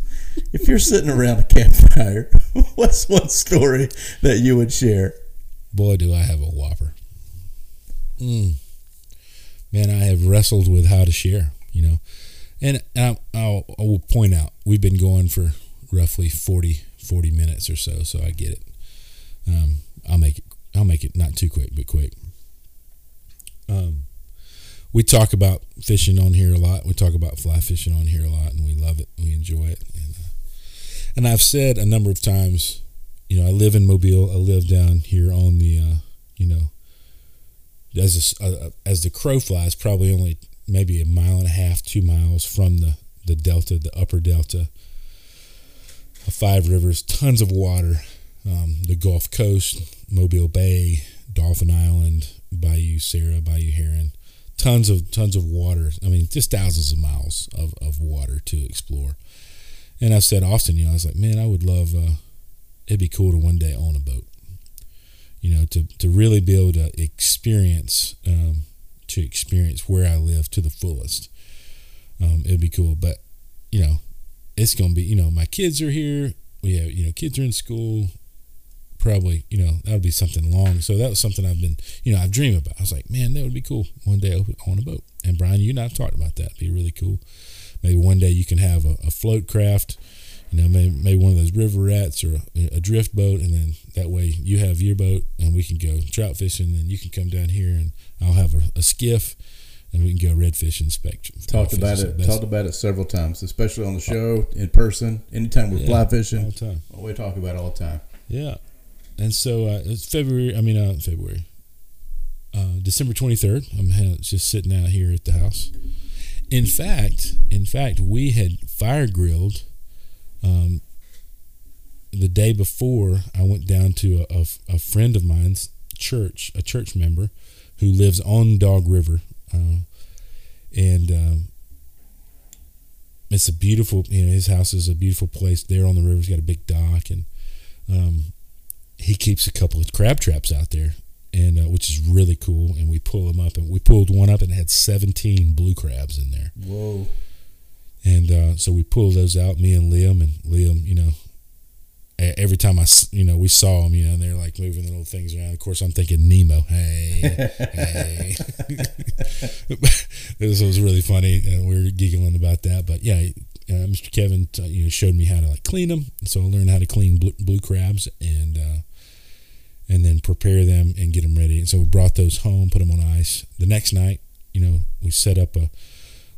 if you're sitting around a campfire, what's one story that you would share? Boy, do I have a whopper. Mm. Man, I have wrestled with how to share. You know, and I'll, I will point out, we've been going for roughly 40, 40 minutes or so, so I get it. Um, I'll make it. I'll make it not too quick, but quick. Um, we talk about fishing on here a lot. We talk about fly fishing on here a lot, and we love it. We enjoy it. And, uh, I've said a number of times, you know, I live in Mobile. I live down here on the, uh, you know, as a, uh, as the crow flies, probably only maybe a mile and a half, two miles from the, the delta, the upper delta Five Rivers, tons of water. Um, the Gulf Coast, Mobile Bay, Dauphin Island, Bayou Sara, Bayou Heron, tons of tons of water. I mean, just thousands of miles of, of water to explore. And I've said often, you know, I was like, man, I would love. Uh, it'd be cool to one day own a boat. You know, to to really be able to experience um, to experience where I live to the fullest. Um, it'd be cool, but you know, it's gonna be you know my kids are here. We have you know kids are in school. Probably you know that would be something long. So that was something I've been you know I've dreamed about. I was like, man, that would be cool. One day on a boat. And Brian, you and I've talked about that. It'd be really cool. Maybe one day you can have a, a float craft you know, maybe, maybe one of those river rats or a, a, drift boat, and then that way you have your boat and we can go trout fishing, and you can come down here and I'll have a, a skiff, and we can go redfish and spectrum. Talked about it. Talked about it several times, especially on the show in person. Anytime we're yeah, fly fishing, all the time. We talk about it all the time. Yeah, and so uh, it's February. I mean, uh, February, uh, December twenty third. I'm just sitting out here at the house. In fact, in fact, we had fire grilled um, the day before, I went down to a, a, a, friend of mine's church, a church member who lives on Dog River. Uh, and um, it's a beautiful, you know, his house is a beautiful place there on the river. He's got a big dock, and um, he keeps a couple of crab traps out there, and uh, which is really cool. And we pull them up, and we pulled one up, and it had 17 blue crabs in there. Whoa! And uh, so we pulled those out, me and Liam, and Liam, you know, every time I, you know, we saw them, you know, and they're like moving the little things around. Of course, I'm thinking Nemo. Hey, hey. this was really funny, and we were giggling about that. But yeah, uh, Mr. Kevin, uh, you know, showed me how to like clean them. So I learned how to clean blue, blue crabs and uh, and then prepare them and get them ready. And so we brought those home, put them on ice. The next night, you know, we set up a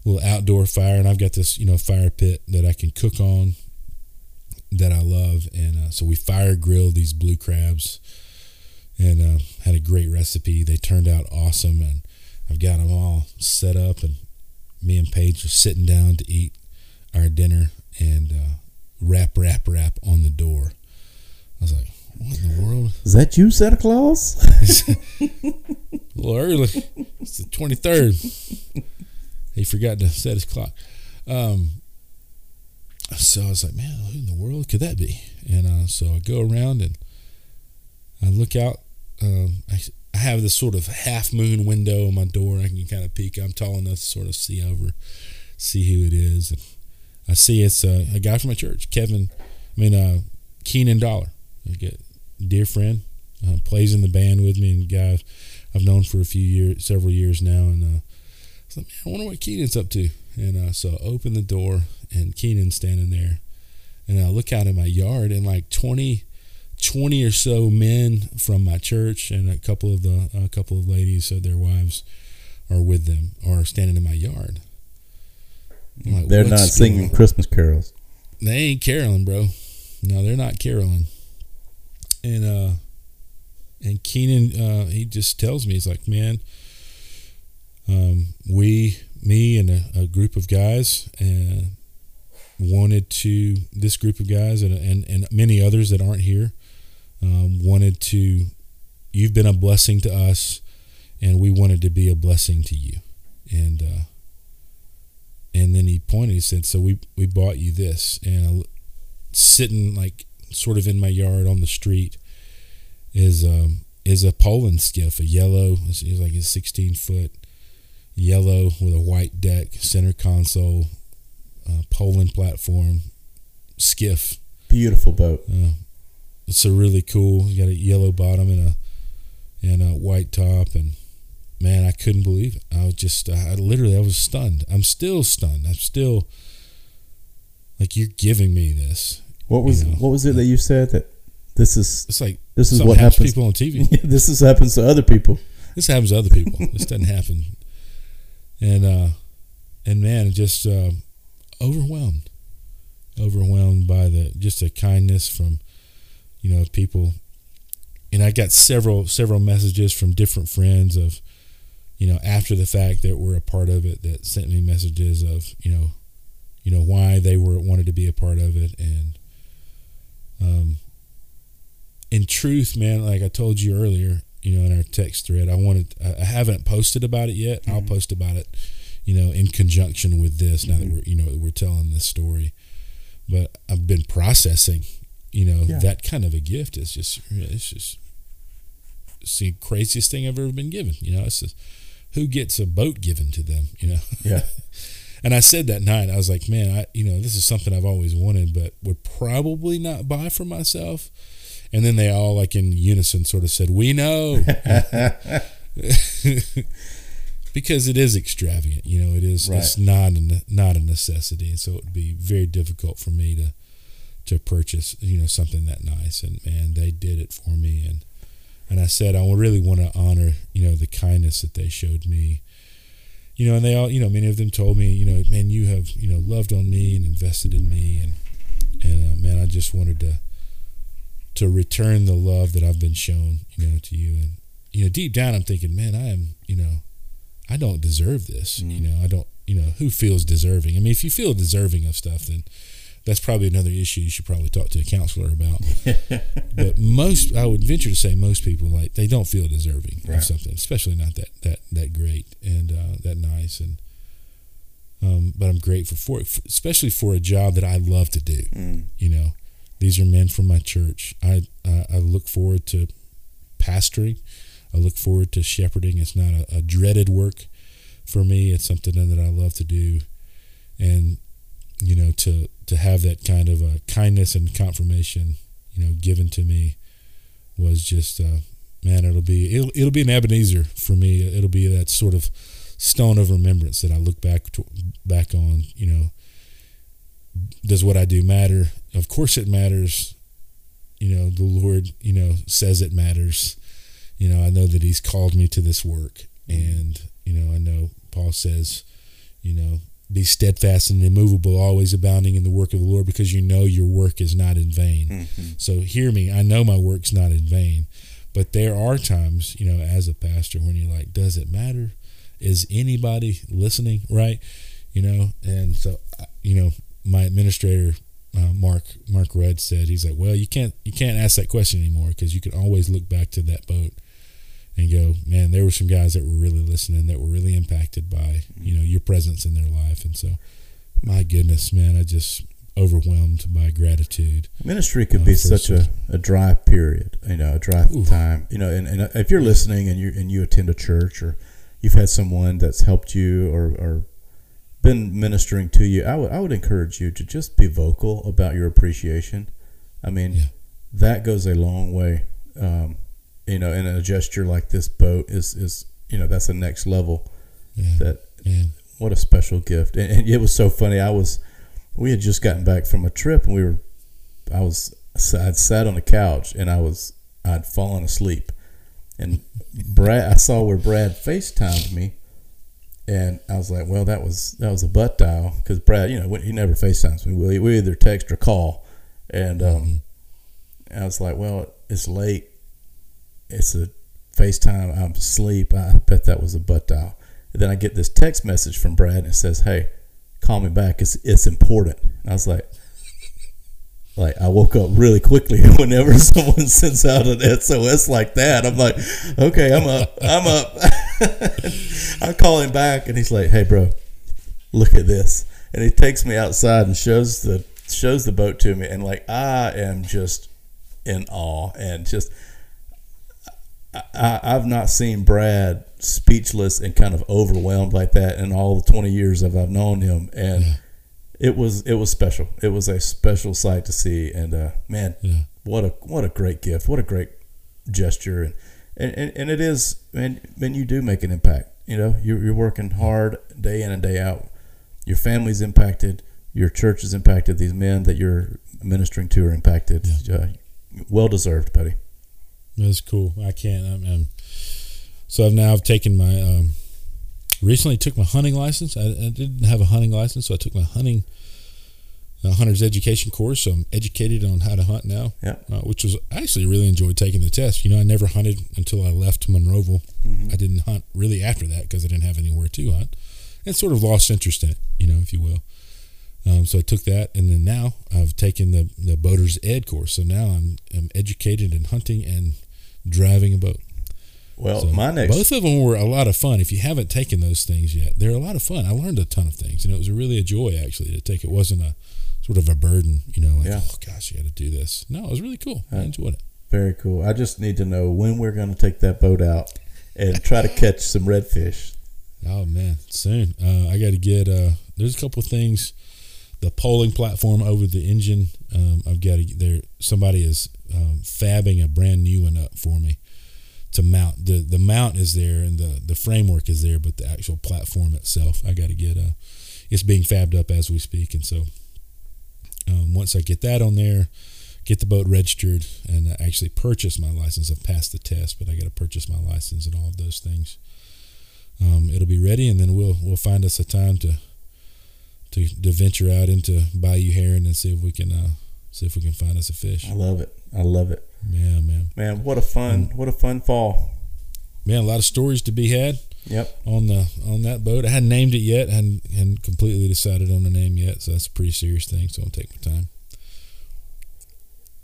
little outdoor fire, and I've got this you know fire pit that I can cook on that I love, and uh, so we fire grilled these blue crabs, and uh, had a great recipe. They turned out awesome, and I've got them all set up, and me and Paige are sitting down to eat our dinner, and uh, rap, rap, rap on the door. I was like, "What in the world is that? You, Santa Claus?" a little early. It's the twenty third. He forgot to set his clock. Um, so I was like, man, who in the world could that be? And uh, so I go around and I look out. Um, I, I have this sort of half moon window on my door. I can kind of peek. I'm tall enough to sort of see over, see who it is. And I see it's a, a guy from my church, Kevin. I mean, uh, Keenan Dollar, a dear friend, uh, plays in the band with me, and guy I've known for a few years, several years now. And uh, I was like, man, I wonder what Keenan's up to. And uh, so I open the door, and Keenan's standing there, and I look out in my yard, and like twenty 20 or so men from my church and a couple of the a couple of ladies uh, their wives are with them or standing in my yard. Like, they're not singing christmas carols. They ain't caroling bro. No they're not caroling and uh and keenan uh he just tells me he's like man um we me and a, a group of guys and uh, wanted to this group of guys and, and and many others that aren't here um, wanted to, you've been a blessing to us, and we wanted to be a blessing to you. And uh, and then he pointed, he said, So we, we bought you this. And sitting like sort of in my yard on the street is um, is a poling skiff, a yellow, it's like a 16 foot yellow with a white deck, center console, uh, poling platform skiff. Beautiful boat. Uh, it's a really cool. You got a yellow bottom and a and a white top, and man, I couldn't believe it. I was just, I literally, I was stunned. I'm still stunned. I'm still like, you're giving me this. What was you know? what was it that you said that this is? It's like this is what happens to people on TV. this is happens to other people. This happens to other people. this doesn't happen. And uh, and man, just uh, overwhelmed, overwhelmed by the just the kindness from you know, people, and I got several several messages from different friends of, you know, after the fact that were a part of it that sent me messages of, you know, you know why they were wanted to be a part of it, and, um, in truth, man, like I told you earlier, you know, in our text thread, I wanted, I haven't posted about it yet. Mm-hmm. I'll post about it, you know, in conjunction with this. Now mm-hmm. that we're, you know, we're telling this story, but I've been processing you know yeah. that kind of a gift is just it's just it's the craziest thing I've ever been given. You know, it's just, who gets a boat given to them. You know, yeah. and I said that night, I was like, man, I you know this is something I've always wanted, but would probably not buy for myself. And then they all like in unison sort of said, "We know." because it is extravagant, you know. It is. Right. It's not a not a necessity, And so it would be very difficult for me to to purchase you know something that nice and man they did it for me and and I said I really want to honor you know the kindness that they showed me you know and they all you know many of them told me you know man you have you know loved on me and invested in me. And and uh, man I just wanted to to return the love that I've been shown you know to you. And you know deep down I'm thinking man I am you know I don't deserve this. Mm. you know I don't you know who feels deserving? I mean if you feel deserving of stuff then that's probably another issue you should probably talk to a counselor about. but most, I would venture to say, most people like they don't feel deserving right. of something, especially not that that that great and uh, that nice. And um, but I'm grateful for it, especially for a job that I love to do. Mm. You know, these are men from my church. I uh, I look forward to pastoring. I look forward to shepherding. It's not a, a dreaded work for me. It's something that I love to do, and you know, to to have that kind of a kindness and confirmation, you know, given to me was just, uh, man, it'll be it'll it'll be an Ebenezer for me. It'll be that sort of stone of remembrance that I look back to, back on. You know, does what I do matter? Of course, it matters. You know, the Lord, you know, says it matters. You know, I know that He's called me to this work, and you know, I know Paul says, you know, be steadfast and immovable, always abounding in the work of the Lord, because you know your work is not in vain. Mm-hmm. So hear me. I know my work's not in vain, but there are times, you know, as a pastor, when you're like, does it matter? Is anybody listening? Right? You know, and so you know, my administrator. Uh, Mark Mark Red said he's like, well, you can't you can't ask that question anymore because you can always look back to that boat and go, man, there were some guys that were really listening, that were really impacted by you know your presence in their life, and so my goodness, man, I just overwhelmed by gratitude. Ministry could Uh, be such a, a dry period, you know, a dry Ooh. time. You know, and, and if you're listening and you and you attend a church or you've had someone that's helped you or, or been ministering to you, I would I would encourage you to just be vocal about your appreciation. I mean, Yeah. that goes a long way. Um, you know, in a gesture like this boat is is you know that's the next level. Yeah, That man. what a special gift. And, and it was so funny. I was we had just gotten back from a trip and we were i was i'd sat on the couch and i was i'd fallen asleep. And brad i saw where brad facetimed me and i was like well that was that was a butt dial. Because brad you know he never facetimes me. We, we either text or call. And um, i was like well it's late it's a facetime i'm asleep i bet that was a butt dial and then I get this text message from Brad and it says, "Hey, call me back. It's it's important." And I was like, like I woke up really quickly whenever someone sends out an SOS like that. I'm like, okay, I'm up, I'm up. I call him back and he's like, "Hey, bro, look at this." And he takes me outside and shows the shows the boat to me, and like I am just in awe and just I, I've not seen Brad speechless and kind of overwhelmed like that in all the 20 years that I've known him. And Yeah. it was it was special. It was a special sight to see. And uh, man, Yeah. what a what a great gift. What a great gesture. And and, and, it is, man, man, you do make an impact. You know, you're, you're working hard day in and day out. Your family's impacted. Your church is impacted. These men that you're ministering to are impacted. Uh, well deserved, buddy. That's cool. I can't. I'm, I'm so I've now I've taken my um, recently took my hunting license. I, I didn't have a hunting license, so I took my hunting uh, hunter's education course. So I'm educated on how to hunt now. Yeah. uh, which was I actually really enjoyed taking the test. You know, I never hunted until I left Monroeville. Mm-hmm. I didn't hunt really after that because I didn't have anywhere to hunt, and sort of lost interest in it. You know, if you will. Um, so I took that, and then now I've taken the the boater's ed course. So now I'm I'm educated in hunting and driving a boat. Well, So my next both of them were a lot of fun. If you haven't taken those things yet, they're a lot of fun. I learned a ton of things, and it was really a joy actually to take. It wasn't a sort of a burden, you know, like Yeah. oh gosh, you got to do this. No, it was really cool. I enjoyed it. Very cool. I just need to know when we're going to take that boat out and try to catch some redfish. Oh man, soon. Uh, I got to get. Uh, there's a couple of things. The poling platform over the engine. Um, I've got to get there. Somebody is um, fabbing a brand new one up for me to mount. the The mount is there and the the framework is there, but the actual platform itself, I got to get. Uh, it's being fabbed up as we speak, and so um, once I get that on there, get the boat registered, and uh, actually purchase my license. I've passed the test, but I got to purchase my license and all of those things um, it'll be ready, and then we'll we'll find us a time to to, to venture out into Bayou Heron and see if we can uh, see if we can find us a fish. I love it. I love it. Yeah, man, Man, what a fun, what a fun fall. man, a lot of stories to be had Yep. on the on that boat. I hadn't named it yet, hadn't hadn't completely decided on the name yet, so that's a pretty serious thing. So I'll take my time.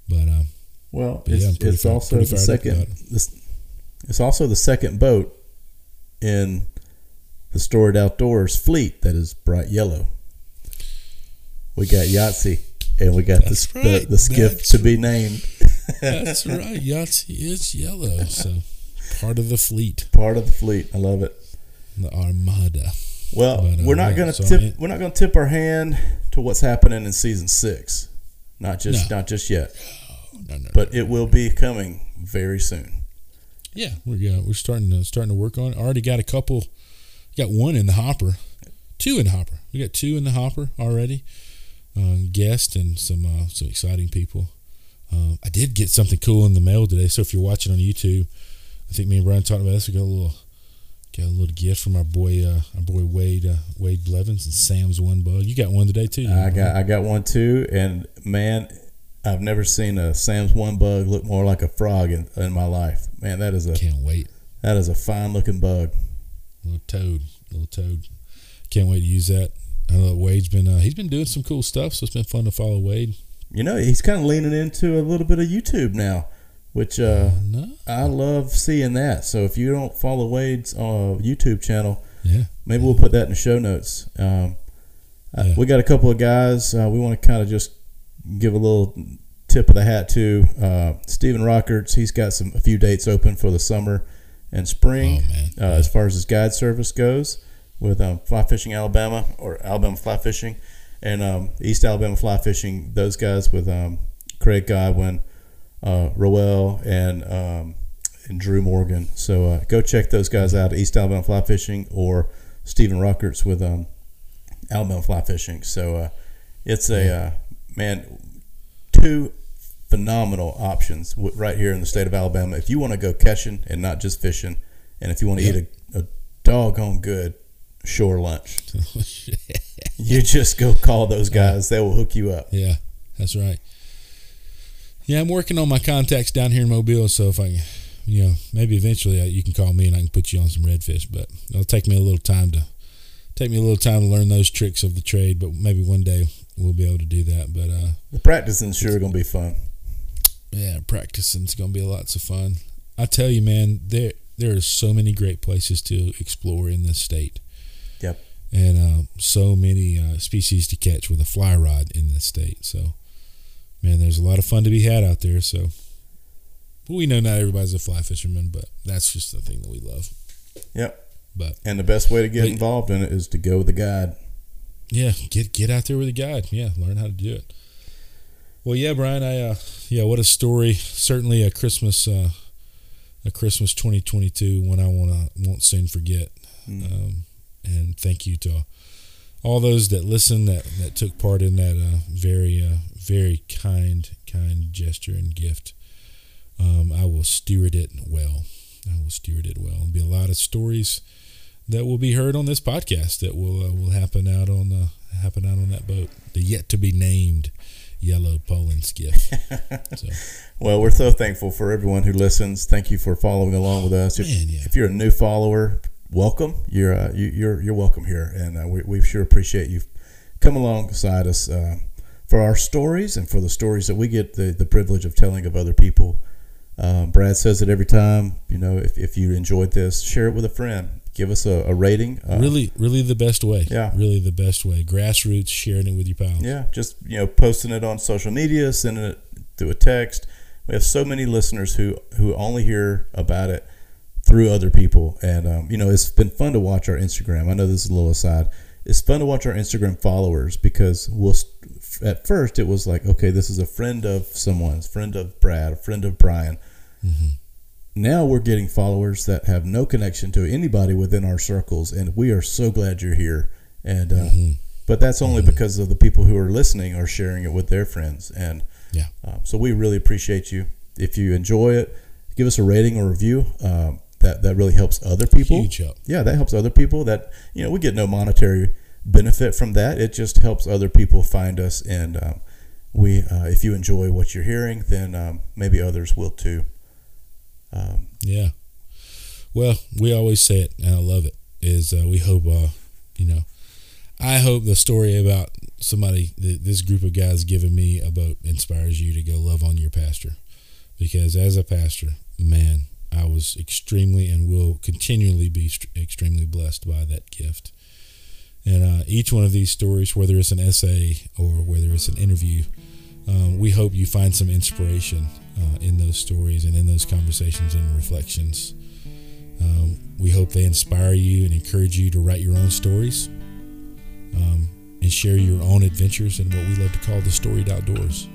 But um, Well, But yeah, it's, pretty it's also the second. This, it's also the second boat in the Storied Outdoors fleet that is bright yellow. We got Yahtzee, and we got the, That's the right. the skiff That's to be named. that's right, Yahtzee is yellow, so part of the fleet, Part of the fleet. I love it. the Armada. Well, But, uh, we're not yeah, going to so I tip. mean- we're not going to tip our hand to what's happening in season six. Not just No. not just yet, No, no, but it will be coming very soon. Yeah, we're uh, we're starting to starting to work on it. Already got a couple. Got one in the hopper, two in the hopper. We got two in the hopper already. Uh, guests and some uh, some exciting people. Um, I did get something cool in the mail today. So if you're watching on YouTube, I think me and Brian talked about this. We got a little got a little gift from our boy uh, our boy Wade uh, Wade Blevins and Sam's One Bug. You got one today too. I got? I got one too, and man, I've never seen a Sam's one bug look more like a frog in, in my life. Man, that is a Can't wait. that is a fine looking bug. Little toad, little toad. Can't wait to use that. I know Wade's been uh, he's been doing some cool stuff, so it's been fun to follow Wade. You know, he's kind of leaning into a little bit of YouTube now, which uh, No, I love seeing that. So if you don't follow Wade's uh, YouTube channel, yeah, maybe we'll put that in the show notes. Um, Uh, Yeah. we got a couple of guys. Uh, we want to kind of just give a little tip of the hat to uh, Stephen Rockerts. He's got some a few dates open for the summer and spring. Oh, man. Uh, as far as his guide service goes, with um, Fly Fishing Alabama or Alabama Fly Fishing, and um, East Alabama Fly Fishing. Those guys with um, Craig Godwin, uh, Roel, and um, and Drew Morgan. So uh, go check those guys out. East Alabama Fly Fishing or Stephen Rockerts with um, Alabama Fly Fishing. So uh, it's a uh, man, two phenomenal options right here in the state of Alabama. If you want to go catching and not just fishing, and if you want to Yeah. eat a, a doggone good shore lunch, you just go call those guys. They will hook you up. Yeah, that's right. Yeah, I'm working on my contacts down here in Mobile, so if I, can, you know, maybe eventually I, you can call me and I can put you on some redfish. But it'll take me a little time to take me a little time to learn those tricks of the trade. But maybe one day we'll be able to do that. But uh, The practicing's sure going to be fun. yeah, practicing's gonna be lots of fun. I tell you, man, there there are so many great places to explore in this state. And uh, so many uh, species to catch with a fly rod in this state. So, man, there's a lot of fun to be had out there. So, but we know not everybody's a fly fisherman, but that's just the thing that we love. Yep. But And the best way to get involved in it is to go with a guide. yeah, get get out there with a guide. Yeah, learn how to do it. Well, yeah, Brian, I uh, yeah, what a story. Certainly a Christmas uh, a Christmas 2022 one I wanna won't soon forget. Mm. Um, and thank you to all those that listened that that took part in that uh, very uh, very kind kind gesture and gift. Um, I will steward it well. I will steward it well. There'll be a lot of stories that will be heard on this podcast that will uh, will happen out on the happen out on that boat. The yet to be named yellow poling skiff. so, Well, we're so thankful for everyone who listens. Thank you for following along with us. If, Man, yeah. if you're a new follower, welcome. You're uh, you, you're you're welcome here, and uh, we we sure appreciate you come alongside us uh, for our stories and for the stories that we get the the privilege of telling of other people. Um, Brad says it every time. You know, if, if you enjoyed this, share it with a friend. Give us a, a rating. Uh, really, really the best way. Yeah. Really the best way. Grassroots, sharing it with your pals. Yeah, just you know, posting it on social media, sending it through a text. We have so many listeners who who only hear about it through other people, and um, you know, it's been fun to watch our Instagram. I know this is a little aside. It's fun to watch our Instagram followers because we'll at first it was like, okay, this is a friend of someone's, friend of Brad, a friend of Brian. Now we're getting followers that have no connection to anybody within our circles, and we are so glad you're here. And uh, Mhm. but that's only because of the people who are listening are sharing it with their friends. And Yeah. um, so we really appreciate you. If you enjoy it, give us a rating or review. Um, that that really helps other people. Yeah, that helps other people. That you know, we get no monetary benefit from that. It just helps other people find us. And um, we, uh, if you enjoy what you're hearing, then um, maybe others will too. Um, Yeah. Well, we always say it, and I love it. Is uh, we hope, uh, you know, I hope the story about somebody, th- this group of guys giving me a boat, inspires you to go love on your pastor, because as a pastor, man, I was extremely and will continually be extremely blessed by that gift. And uh, each one of these stories, whether it's an essay or whether it's an interview, um, we hope you find some inspiration uh, in those stories and in those conversations and reflections. Um, we hope they inspire you and encourage you to write your own stories um, and share your own adventures in what we love to call the storied outdoors.